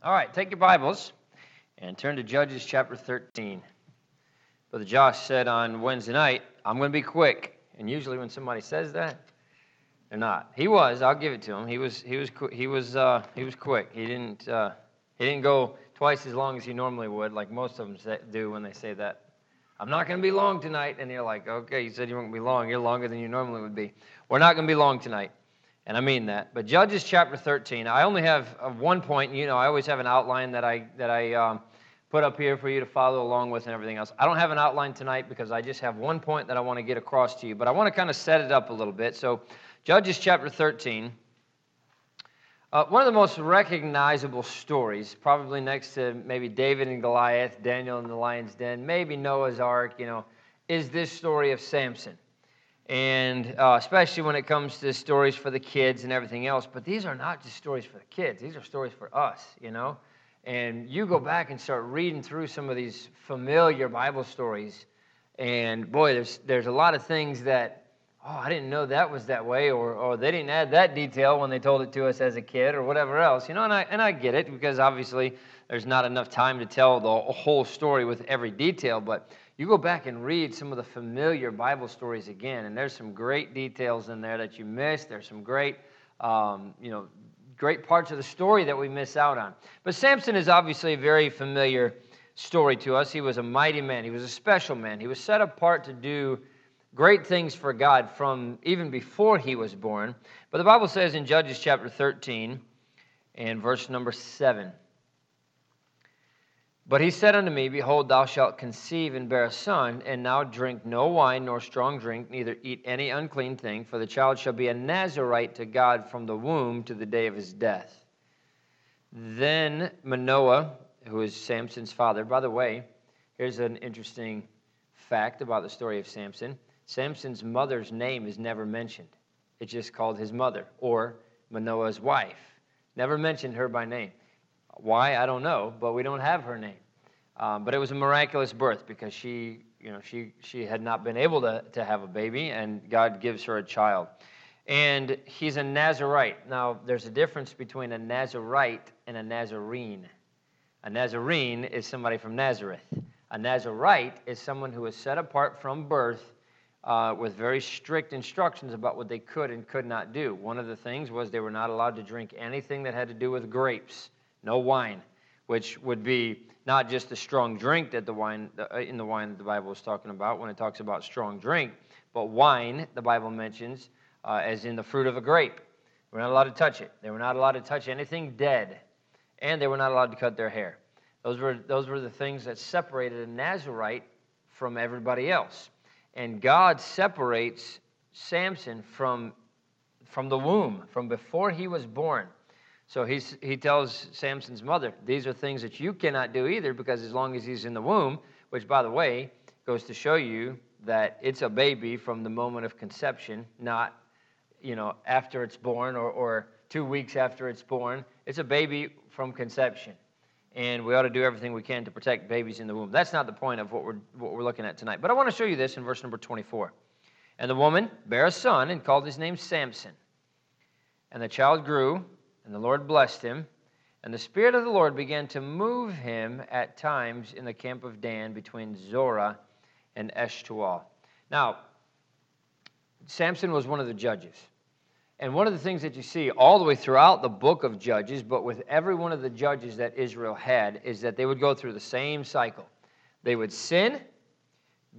All right, take your Bibles and turn to Judges chapter 13. Brother Josh said on Wednesday night, I'm going to be quick. And usually when somebody says that, they're not. He was. I'll give it to him. He was. He was. He was. Uh, he was quick. He didn't. Uh, he didn't go twice as long as he normally would, like most of them do when they say that. I'm not going to be long tonight, and you're like, okay, you said you weren't going to be long. You're longer than you normally would be. We're not going to be long tonight and I mean that. But Judges chapter 13, I only have uh, one point. You know, I always have an outline that I that I um, put up here for you to follow along with and everything else. I don't have an outline tonight because I just have one point that I want to get across to you. But I want to kind of set it up a little bit. So, Judges chapter 13. Uh, one of the most recognizable stories, probably next to maybe David and Goliath, Daniel in the lion's den, maybe Noah's Ark, you know, is this story of Samson and uh, especially when it comes to stories for the kids and everything else. But these are not just stories for the kids, these are stories for us, you know? And you go back and start reading through some of these familiar Bible stories, and boy, there's, there's a lot of things that, oh, I didn't know that was that way, or, or they didn't add that detail when they told it to us as a kid, or whatever else, you know? And I, and I get it because obviously there's not enough time to tell the whole story with every detail, but you go back and read some of the familiar Bible stories again, and there's some great details in there that you missed. There's some great, um, you know, great parts of the story that we miss out on. But Samson is obviously a very familiar story to us. He was a mighty man. He was a special man. He was set apart to do great things for God from even before he was born. But the Bible says in Judges chapter 13 and verse number 7. But he said unto me, Behold, thou shalt conceive and bear a son, and now drink no wine nor strong drink, neither eat any unclean thing, for the child shall be a Nazarite to God from the womb to the day of his death. Then Manoah, who is Samson's father, by the way, here's an interesting fact about the story of Samson Samson's mother's name is never mentioned, it's just called his mother or Manoah's wife. Never mentioned her by name. Why? I don't know, but we don't have her name. Um, but it was a miraculous birth because she, you know, she, she had not been able to, to have a baby, and God gives her a child. And he's a Nazarite. Now, there's a difference between a Nazarite and a Nazarene. A Nazarene is somebody from Nazareth. A Nazarite is someone who is set apart from birth uh, with very strict instructions about what they could and could not do. One of the things was they were not allowed to drink anything that had to do with grapes no wine, which would be not just the strong drink that the wine uh, in the wine that the Bible is talking about when it talks about strong drink, but wine the Bible mentions uh, as in the fruit of a grape. We're not allowed to touch it. They were not allowed to touch anything dead, and they were not allowed to cut their hair. Those were those were the things that separated a Nazarite from everybody else. And God separates Samson from from the womb, from before he was born. So he's, he tells Samson's mother, These are things that you cannot do either because as long as he's in the womb, which, by the way, goes to show you that it's a baby from the moment of conception, not, you know, after it's born or, or two weeks after it's born. It's a baby from conception. And we ought to do everything we can to protect babies in the womb. That's not the point of what we're, what we're looking at tonight. But I want to show you this in verse number 24. And the woman bare a son and called his name Samson. And the child grew and the Lord blessed him. And the Spirit of the Lord began to move him at times in the camp of Dan between Zorah and Eshtaol. Now, Samson was one of the judges. And one of the things that you see all the way throughout the book of Judges, but with every one of the judges that Israel had, is that they would go through the same cycle. They would sin,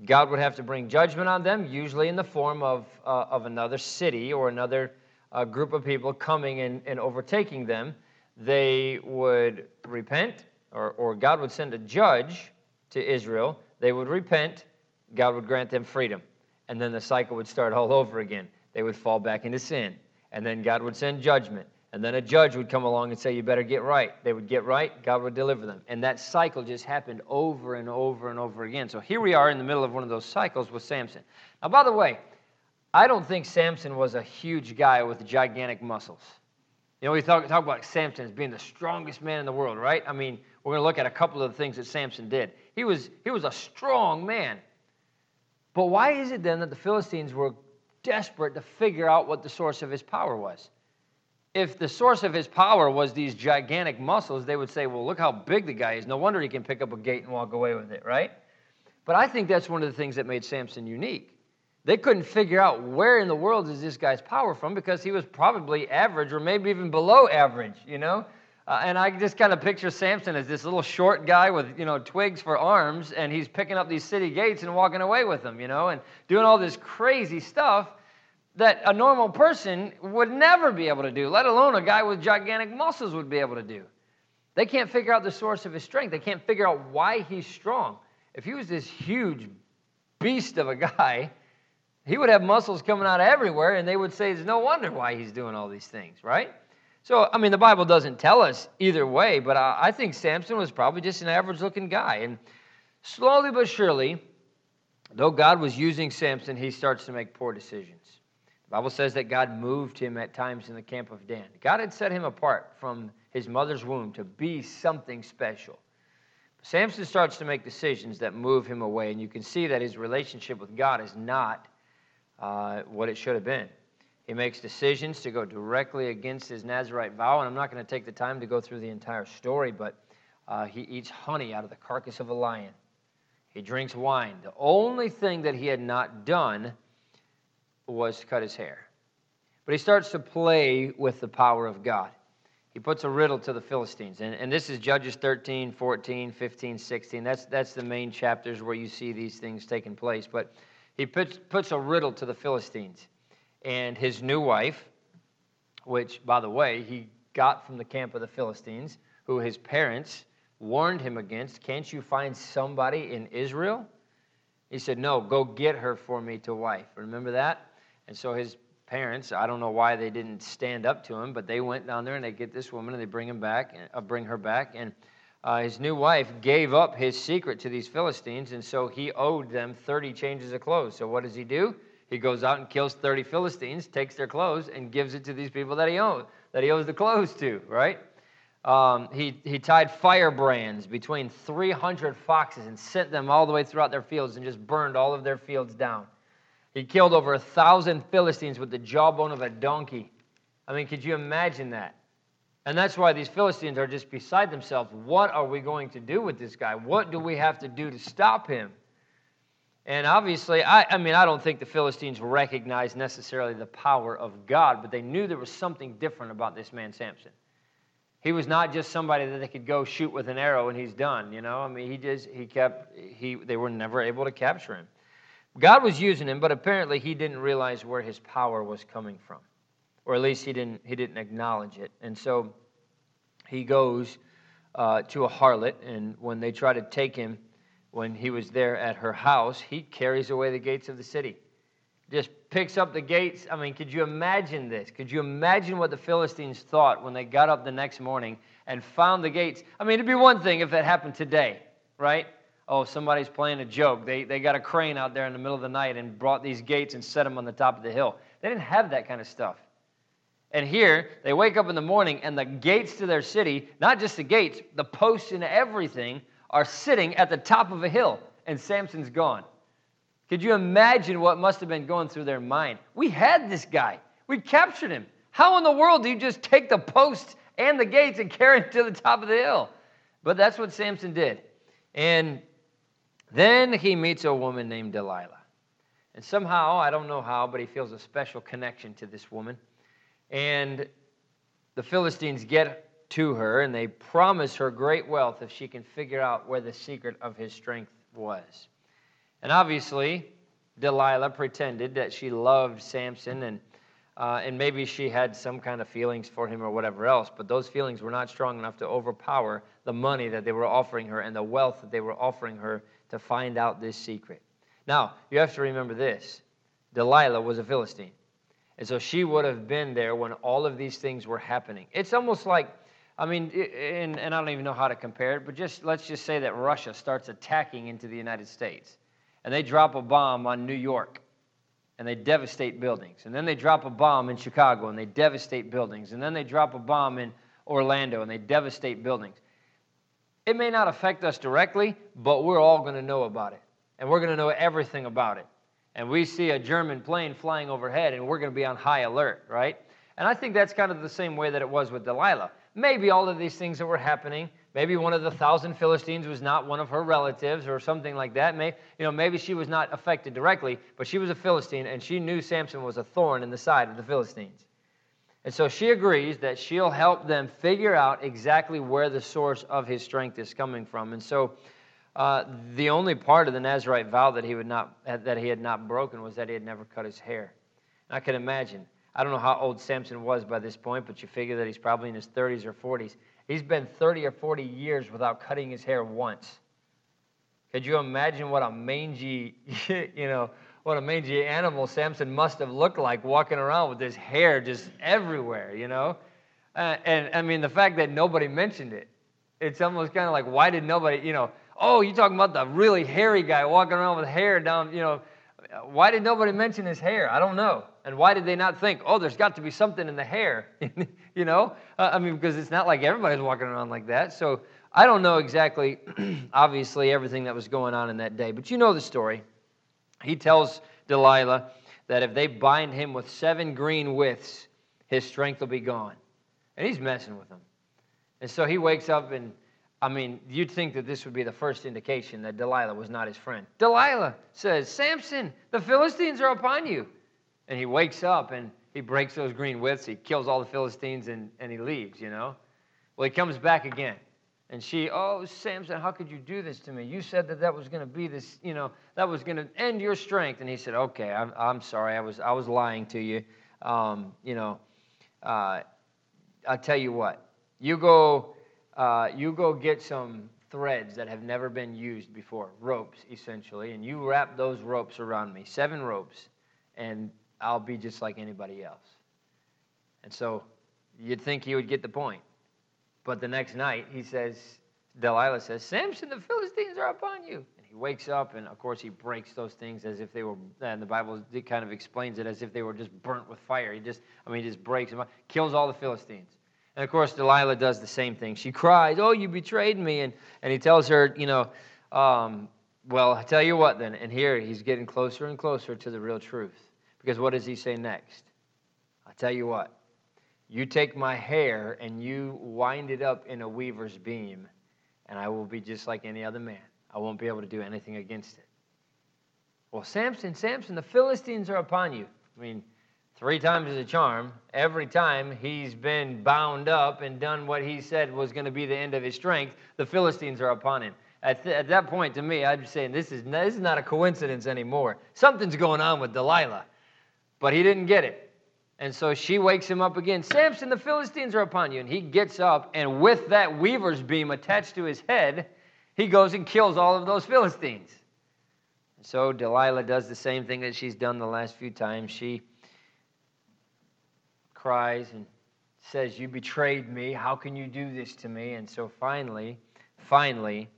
God would have to bring judgment on them, usually in the form of, uh, of another city or another a group of people coming and, and overtaking them, they would repent, or, or God would send a judge to Israel. They would repent, God would grant them freedom. And then the cycle would start all over again. They would fall back into sin. And then God would send judgment. And then a judge would come along and say, You better get right. They would get right, God would deliver them. And that cycle just happened over and over and over again. So here we are in the middle of one of those cycles with Samson. Now, by the way, I don't think Samson was a huge guy with gigantic muscles. You know, we talk, talk about Samson as being the strongest man in the world, right? I mean, we're going to look at a couple of the things that Samson did. He was, he was a strong man. But why is it then that the Philistines were desperate to figure out what the source of his power was? if the source of his power was these gigantic muscles, they would say, well, look how big the guy is. No wonder he can pick up a gate and walk away with it, right? But I think that's one of the things that made Samson unique. They couldn't figure out where in the world is this guy's power from because he was probably average or maybe even below average, you know? Uh, and I just kind of picture Samson as this little short guy with, you know, twigs for arms, and he's picking up these city gates and walking away with them, you know, and doing all this crazy stuff that a normal person would never be able to do, let alone a guy with gigantic muscles would be able to do. They can't figure out the source of his strength. They can't figure out why he's strong. If he was this huge beast of a guy, he would have muscles coming out everywhere, and they would say, There's no wonder why he's doing all these things, right? So, I mean, the Bible doesn't tell us either way, but I, I think Samson was probably just an average looking guy. And slowly but surely, though God was using Samson, he starts to make poor decisions. The Bible says that God moved him at times in the camp of Dan. God had set him apart from his mother's womb to be something special. Samson starts to make decisions that move him away, and you can see that his relationship with God is not uh, what it should have been. He makes decisions to go directly against his Nazarite vow, and I'm not going to take the time to go through the entire story, but uh, he eats honey out of the carcass of a lion. He drinks wine. The only thing that he had not done was cut his hair. But he starts to play with the power of God. He puts a riddle to the Philistines. And, and this is Judges 13, 14, 15, 16. That's, that's the main chapters where you see these things taking place. But he puts, puts a riddle to the Philistines and his new wife, which, by the way, he got from the camp of the Philistines, who his parents warned him against. Can't you find somebody in Israel? He said, No, go get her for me to wife. Remember that? And so his parents, I don't know why they didn't stand up to him, but they went down there and they get this woman and they bring him back, uh, bring her back, and uh, his new wife gave up his secret to these Philistines, and so he owed them 30 changes of clothes. So what does he do? He goes out and kills 30 Philistines, takes their clothes, and gives it to these people that he owes, that he owes the clothes to, right? Um, he, he tied firebrands between 300 foxes and sent them all the way throughout their fields and just burned all of their fields down. He killed over a thousand Philistines with the jawbone of a donkey. I mean, could you imagine that? And that's why these Philistines are just beside themselves. What are we going to do with this guy? What do we have to do to stop him? And obviously, I, I mean, I don't think the Philistines recognized necessarily the power of God, but they knew there was something different about this man, Samson. He was not just somebody that they could go shoot with an arrow and he's done, you know? I mean, he just, he kept, he, they were never able to capture him. God was using him, but apparently he didn't realize where his power was coming from, or at least he didn't, he didn't acknowledge it. And so he goes uh, to a harlot, and when they try to take him, when he was there at her house, he carries away the gates of the city. Just picks up the gates. I mean, could you imagine this? Could you imagine what the Philistines thought when they got up the next morning and found the gates? I mean, it'd be one thing if that happened today, right? Oh, somebody's playing a joke. They, they got a crane out there in the middle of the night and brought these gates and set them on the top of the hill. They didn't have that kind of stuff. And here, they wake up in the morning and the gates to their city, not just the gates, the posts and everything, are sitting at the top of a hill, and Samson's gone. Could you imagine what must have been going through their mind? We had this guy, we captured him. How in the world do you just take the posts and the gates and carry him to the top of the hill? But that's what Samson did. And then he meets a woman named Delilah. And somehow, I don't know how, but he feels a special connection to this woman. And the Philistines get to her, and they promise her great wealth if she can figure out where the secret of his strength was. And obviously, Delilah pretended that she loved Samson and uh, and maybe she had some kind of feelings for him or whatever else, but those feelings were not strong enough to overpower the money that they were offering her and the wealth that they were offering her to find out this secret. Now, you have to remember this Delilah was a Philistine. And so she would have been there when all of these things were happening. It's almost like I mean, and, and I don't even know how to compare it, but just let's just say that Russia starts attacking into the United States, and they drop a bomb on New York, and they devastate buildings, and then they drop a bomb in Chicago, and they devastate buildings, and then they drop a bomb in Orlando, and they devastate buildings. It may not affect us directly, but we're all going to know about it, and we're going to know everything about it. And we see a German plane flying overhead, and we're going to be on high alert, right? And I think that's kind of the same way that it was with Delilah. Maybe all of these things that were happening, maybe one of the thousand Philistines was not one of her relatives or something like that. Maybe, you know, maybe she was not affected directly, but she was a Philistine and she knew Samson was a thorn in the side of the Philistines. And so she agrees that she'll help them figure out exactly where the source of his strength is coming from. And so uh, the only part of the Nazarite vow that he, would not, that he had not broken was that he had never cut his hair. And I can imagine. I don't know how old Samson was by this point, but you figure that he's probably in his 30s or 40s. He's been 30 or 40 years without cutting his hair once. Could you imagine what a mangy, you know, what a mangy animal Samson must have looked like walking around with his hair just everywhere, you know? Uh, and I mean, the fact that nobody mentioned it, it's almost kind of like, why did nobody, you know, oh, you're talking about the really hairy guy walking around with hair down, you know, why did nobody mention his hair? I don't know. And why did they not think, oh, there's got to be something in the hair? you know? Uh, I mean, because it's not like everybody's walking around like that. So I don't know exactly, obviously, everything that was going on in that day. But you know the story. He tells Delilah that if they bind him with seven green withs, his strength will be gone. And he's messing with them. And so he wakes up and I mean, you'd think that this would be the first indication that Delilah was not his friend. Delilah says, Samson, the Philistines are upon you. And he wakes up and he breaks those green withs. He kills all the Philistines and, and he leaves, you know? Well, he comes back again. And she, oh, Samson, how could you do this to me? You said that that was going to be this, you know, that was going to end your strength. And he said, okay, I'm, I'm sorry. I was, I was lying to you. Um, you know, uh, I'll tell you what. You go, uh, you go get some threads that have never been used before, ropes essentially, and you wrap those ropes around me, seven ropes, and I'll be just like anybody else. And so you'd think he would get the point. But the next night, he says, Delilah says, Samson, the Philistines are upon you. And he wakes up, and of course, he breaks those things as if they were, and the Bible kind of explains it as if they were just burnt with fire. He just, I mean, he just breaks them, kills all the Philistines. And of course, Delilah does the same thing. She cries, Oh, you betrayed me. And, and he tells her, You know, um, well, I tell you what then. And here he's getting closer and closer to the real truth. Because what does he say next? I tell you what. You take my hair and you wind it up in a weaver's beam, and I will be just like any other man. I won't be able to do anything against it. Well, Samson, Samson, the Philistines are upon you. I mean, Three times is a charm. Every time he's been bound up and done what he said was going to be the end of his strength, the Philistines are upon him. At, th- at that point, to me, I'm saying, this is, this is not a coincidence anymore. Something's going on with Delilah. But he didn't get it. And so she wakes him up again. Samson, the Philistines are upon you. And he gets up, and with that weaver's beam attached to his head, he goes and kills all of those Philistines. And so Delilah does the same thing that she's done the last few times. She cries and says, You betrayed me. How can you do this to me? And so finally, finally,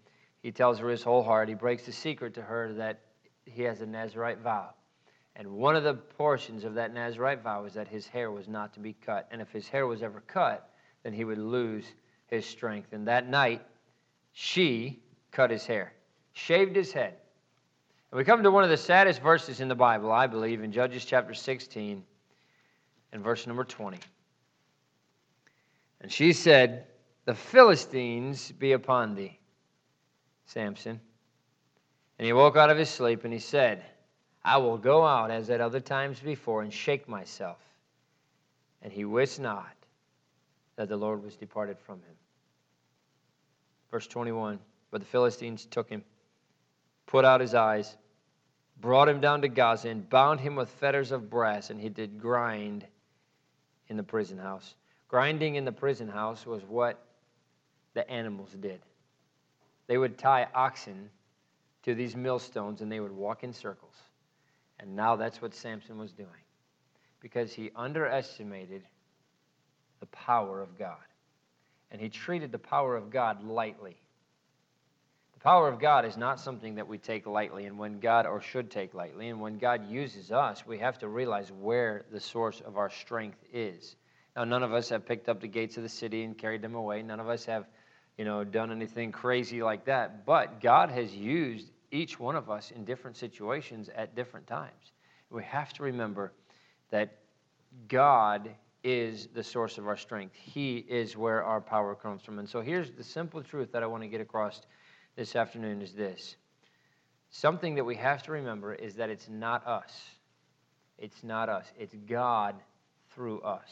he tells her his whole heart. He breaks the secret to her that he has a Nazarite vow. And one of the portions of that Nazarite vow is that his hair was not to be cut. And if his hair was ever cut, then he would lose his strength. And that night, she cut his hair, shaved his head. And we come to one of the saddest verses in the Bible, I believe, in Judges chapter 16 and verse number 20. And she said, The Philistines be upon thee, Samson. And he woke out of his sleep and he said, I will go out as at other times before and shake myself. And he wist not that the Lord was departed from him. Verse 21 But the Philistines took him, put out his eyes, brought him down to Gaza, and bound him with fetters of brass, and he did grind in the prison house. Grinding in the prison house was what the animals did. They would tie oxen to these millstones and they would walk in circles. And now that's what Samson was doing because he underestimated the power of God. And he treated the power of God lightly. Power of God is not something that we take lightly, and when God, or should take lightly, and when God uses us, we have to realize where the source of our strength is. Now, none of us have picked up the gates of the city and carried them away. None of us have, you know, done anything crazy like that. But God has used each one of us in different situations at different times. We have to remember that God is the source of our strength. He is where our power comes from. And so here's the simple truth that I want to get across this afternoon is this. Something that we have to remember is that it's not us. It's not us. It's God through us.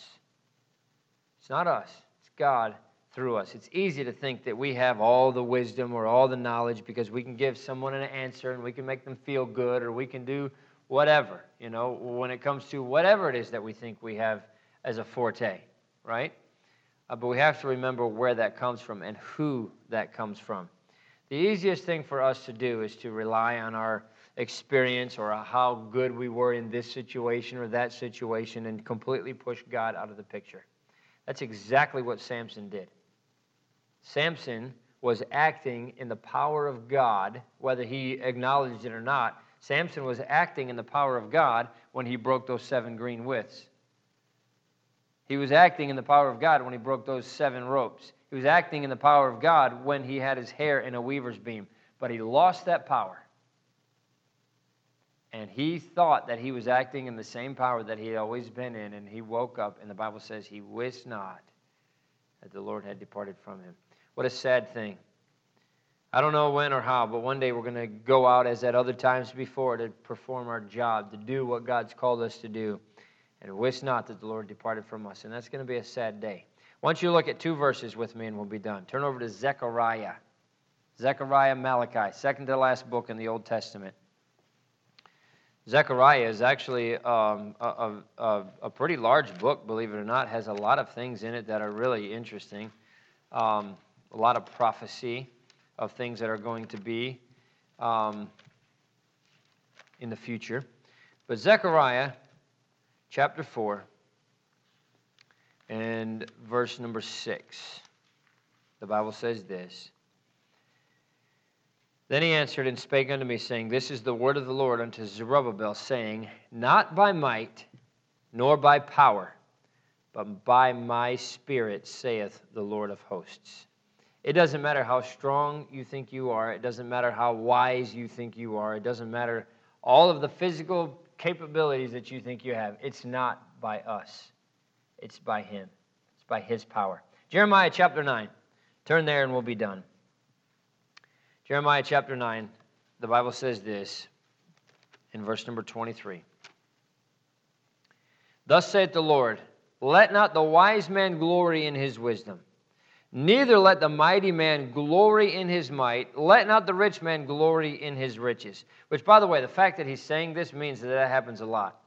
It's not us. It's God through us. It's easy to think that we have all the wisdom or all the knowledge because we can give someone an answer and we can make them feel good or we can do whatever, you know, when it comes to whatever it is that we think we have as a forte, right? Uh, but we have to remember where that comes from and who that comes from. The easiest thing for us to do is to rely on our experience or how good we were in this situation or that situation and completely push God out of the picture. That's exactly what Samson did. Samson was acting in the power of God, whether he acknowledged it or not. Samson was acting in the power of God when he broke those seven green withs. He was acting in the power of God when he broke those seven ropes. He was acting in the power of God when he had his hair in a weaver's beam. But he lost that power. And he thought that he was acting in the same power that he had always been in. And he woke up, and the Bible says he wist not that the Lord had departed from him. What a sad thing. I don't know when or how, but one day we're going to go out as at other times before to perform our job, to do what God's called us to do and wish not that the Lord departed from us. And that's going to be a sad day. Why don't you look at two verses with me and we'll be done. Turn over to Zechariah. Zechariah, Malachi, second to last book in the Old Testament. Zechariah is actually um, a, a, a, pretty large book, believe it or not. Has a lot of things in it that are really interesting. Um, a lot of prophecy of things that are going to be um, in the future. But Zechariah chapter 4 and verse number 6. The Bible says this Then he answered and spake unto me, saying, This is the word of the Lord unto Zerubbabel, saying, Not by might, nor by power, but by my spirit, saith the Lord of hosts. It doesn't matter how strong you think you are. It doesn't matter how wise you think you are. It doesn't matter all of the physical capabilities that you think you have. It's not by us, it's by Him, it's by His power. Jeremiah chapter 9. Turn there and we'll be done. Jeremiah chapter 9, the Bible says this in verse number 23. Thus saith the Lord, Let not the wise man glory in his wisdom Neither let the mighty man glory in his might. Let not the rich man glory in his riches. Which, by the way, the fact that he's saying this means that that happens a lot.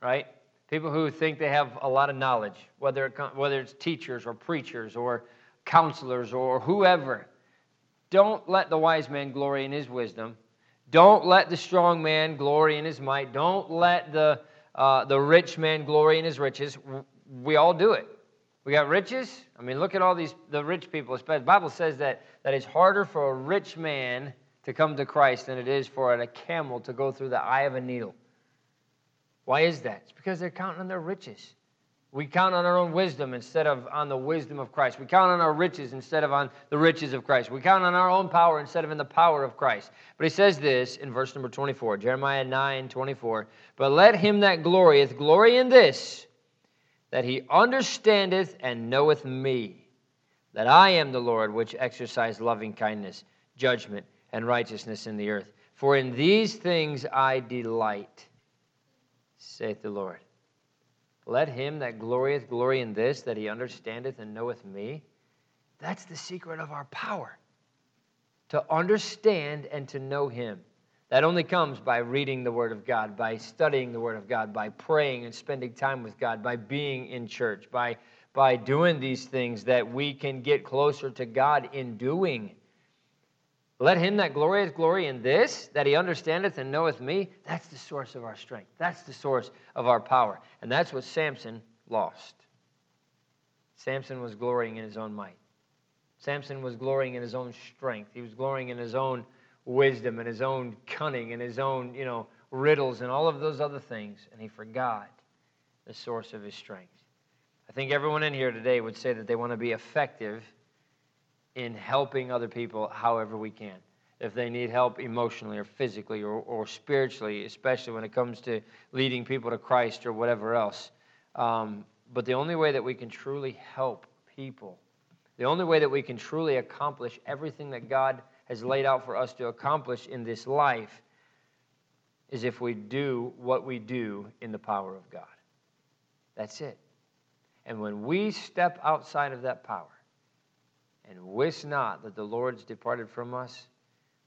Right? People who think they have a lot of knowledge, whether, it, whether it's teachers or preachers or counselors or whoever. Don't let the wise man glory in his wisdom. Don't let the strong man glory in his might. Don't let the, uh, the rich man glory in his riches. We all do it. We got riches. I mean, look at all these the rich people. The Bible says that, that it's harder for a rich man to come to Christ than it is for a camel to go through the eye of a needle. Why is that? It's because they're counting on their riches. We count on our own wisdom instead of on the wisdom of Christ. We count on our riches instead of on the riches of Christ. We count on our own power instead of in the power of Christ. But he says this in verse number 24, Jeremiah 9 24. But let him that glorieth glory in this that he understandeth and knoweth me, that I am the Lord which exercise loving kindness, judgment, and righteousness in the earth. For in these things I delight, saith the Lord. Let him that glorieth glory in this, that he understandeth and knoweth me. That's the secret of our power to understand and to know him. That only comes by reading the Word of God, by studying the Word of God, by praying and spending time with God, by being in church, by, by doing these things that we can get closer to God in doing. Let him that glorieth glory in this, that he understandeth and knoweth me. That's the source of our strength. That's the source of our power. And that's what Samson lost. Samson was glorying in his own might. Samson was glorying in his own strength. He was glorying in his own wisdom and his own cunning and his own, you know, riddles and all of those other things, and he forgot the source of his strength. I think everyone in here today would say that they want to be effective in helping other people however we can. If they need help emotionally or physically or, or spiritually, especially when it comes to leading people to Christ or whatever else. Um, But the only way that we can truly help people, the only way that we can truly accomplish everything that God has laid out for us to accomplish in this life is if we do what we do in the power of God. That's it. And when we step outside of that power and wish not that the Lord's departed from us,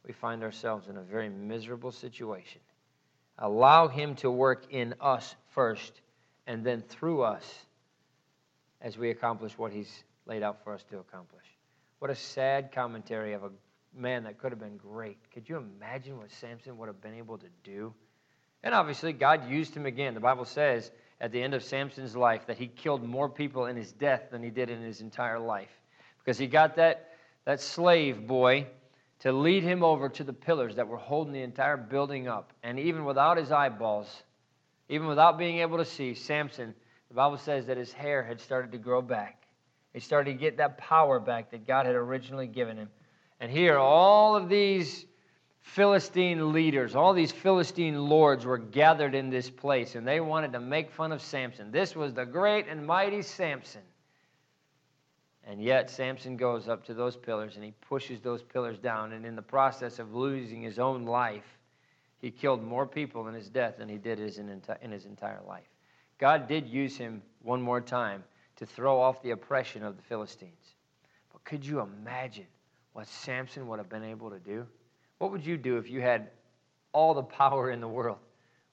we find ourselves in a very miserable situation. Allow Him to work in us first and then through us as we accomplish what He's laid out for us to accomplish. What a sad commentary of a man that could have been great. Could you imagine what Samson would have been able to do? And obviously, God used him again. The Bible says at the end of Samson's life that he killed more people in his death than he did in his entire life because he got that, that slave boy to lead him over to the pillars that were holding the entire building up. And even without his eyeballs, even without being able to see, Samson, the Bible says that his hair had started to grow back. He started to get that power back that God had originally given him. And here, all of these Philistine leaders, all these Philistine lords were gathered in this place, and they wanted to make fun of Samson. This was the great and mighty Samson. And yet, Samson goes up to those pillars and he pushes those pillars down. And in the process of losing his own life, he killed more people in his death than he did in his entire life. God did use him one more time to throw off the oppression of the Philistines. But could you imagine what Samson would have been able to do? What would you do if you had all the power in the world?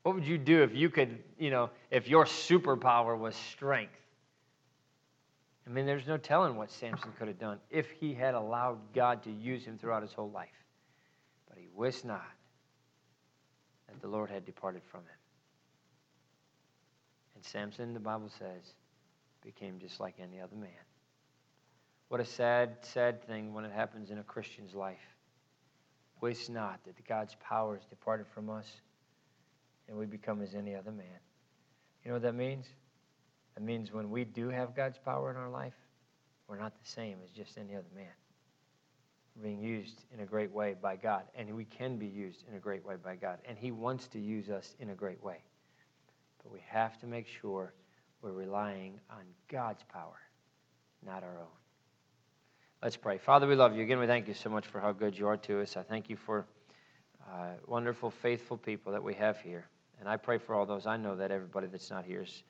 What would you do if you could, you know, if your superpower was strength? I mean, there's no telling what Samson could have done if he had allowed God to use him throughout his whole life. But he wished not that the Lord had departed from him. And Samson, the Bible says, became just like any other man. What a sad, sad thing when it happens in a Christian's life. Wish not that God's power is departed from us and we become as any other man. You know what that means? That means when we do have God's power in our life, we're not the same as just any other man. We're being used in a great way by God, and we can be used in a great way by God, and He wants to use us in a great way. But we have to make sure we're relying on God's power, not our own. Let's pray. Father, we love you. Again, we thank you so much for how good you are to us. I thank you for uh, wonderful, faithful people that we have here. And I pray for all those. I know that everybody that's not here is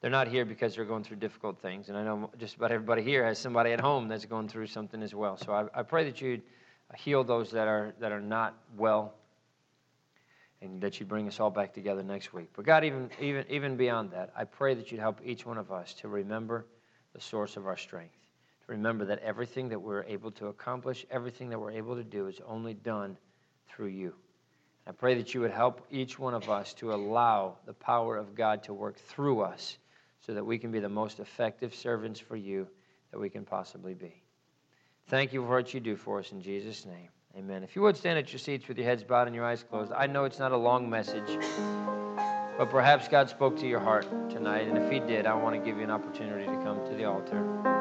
they're not here because they're going through difficult things. And I know just about everybody here has somebody at home that's going through something as well. So I, I pray that you'd heal those that are, that are not well and that you'd bring us all back together next week. But God, even, even, even beyond that, I pray that you'd help each one of us to remember the source of our strength. Remember that everything that we're able to accomplish, everything that we're able to do is only done through you. I pray that you would help each one of us to allow the power of God to work through us so that we can be the most effective servants for you that we can possibly be. Thank you for what you do for us in Jesus' name. Amen. If you would stand at your seats with your heads bowed and your eyes closed, I know it's not a long message, but perhaps God spoke to your heart tonight. And if He did, I want to give you an opportunity to come to the altar.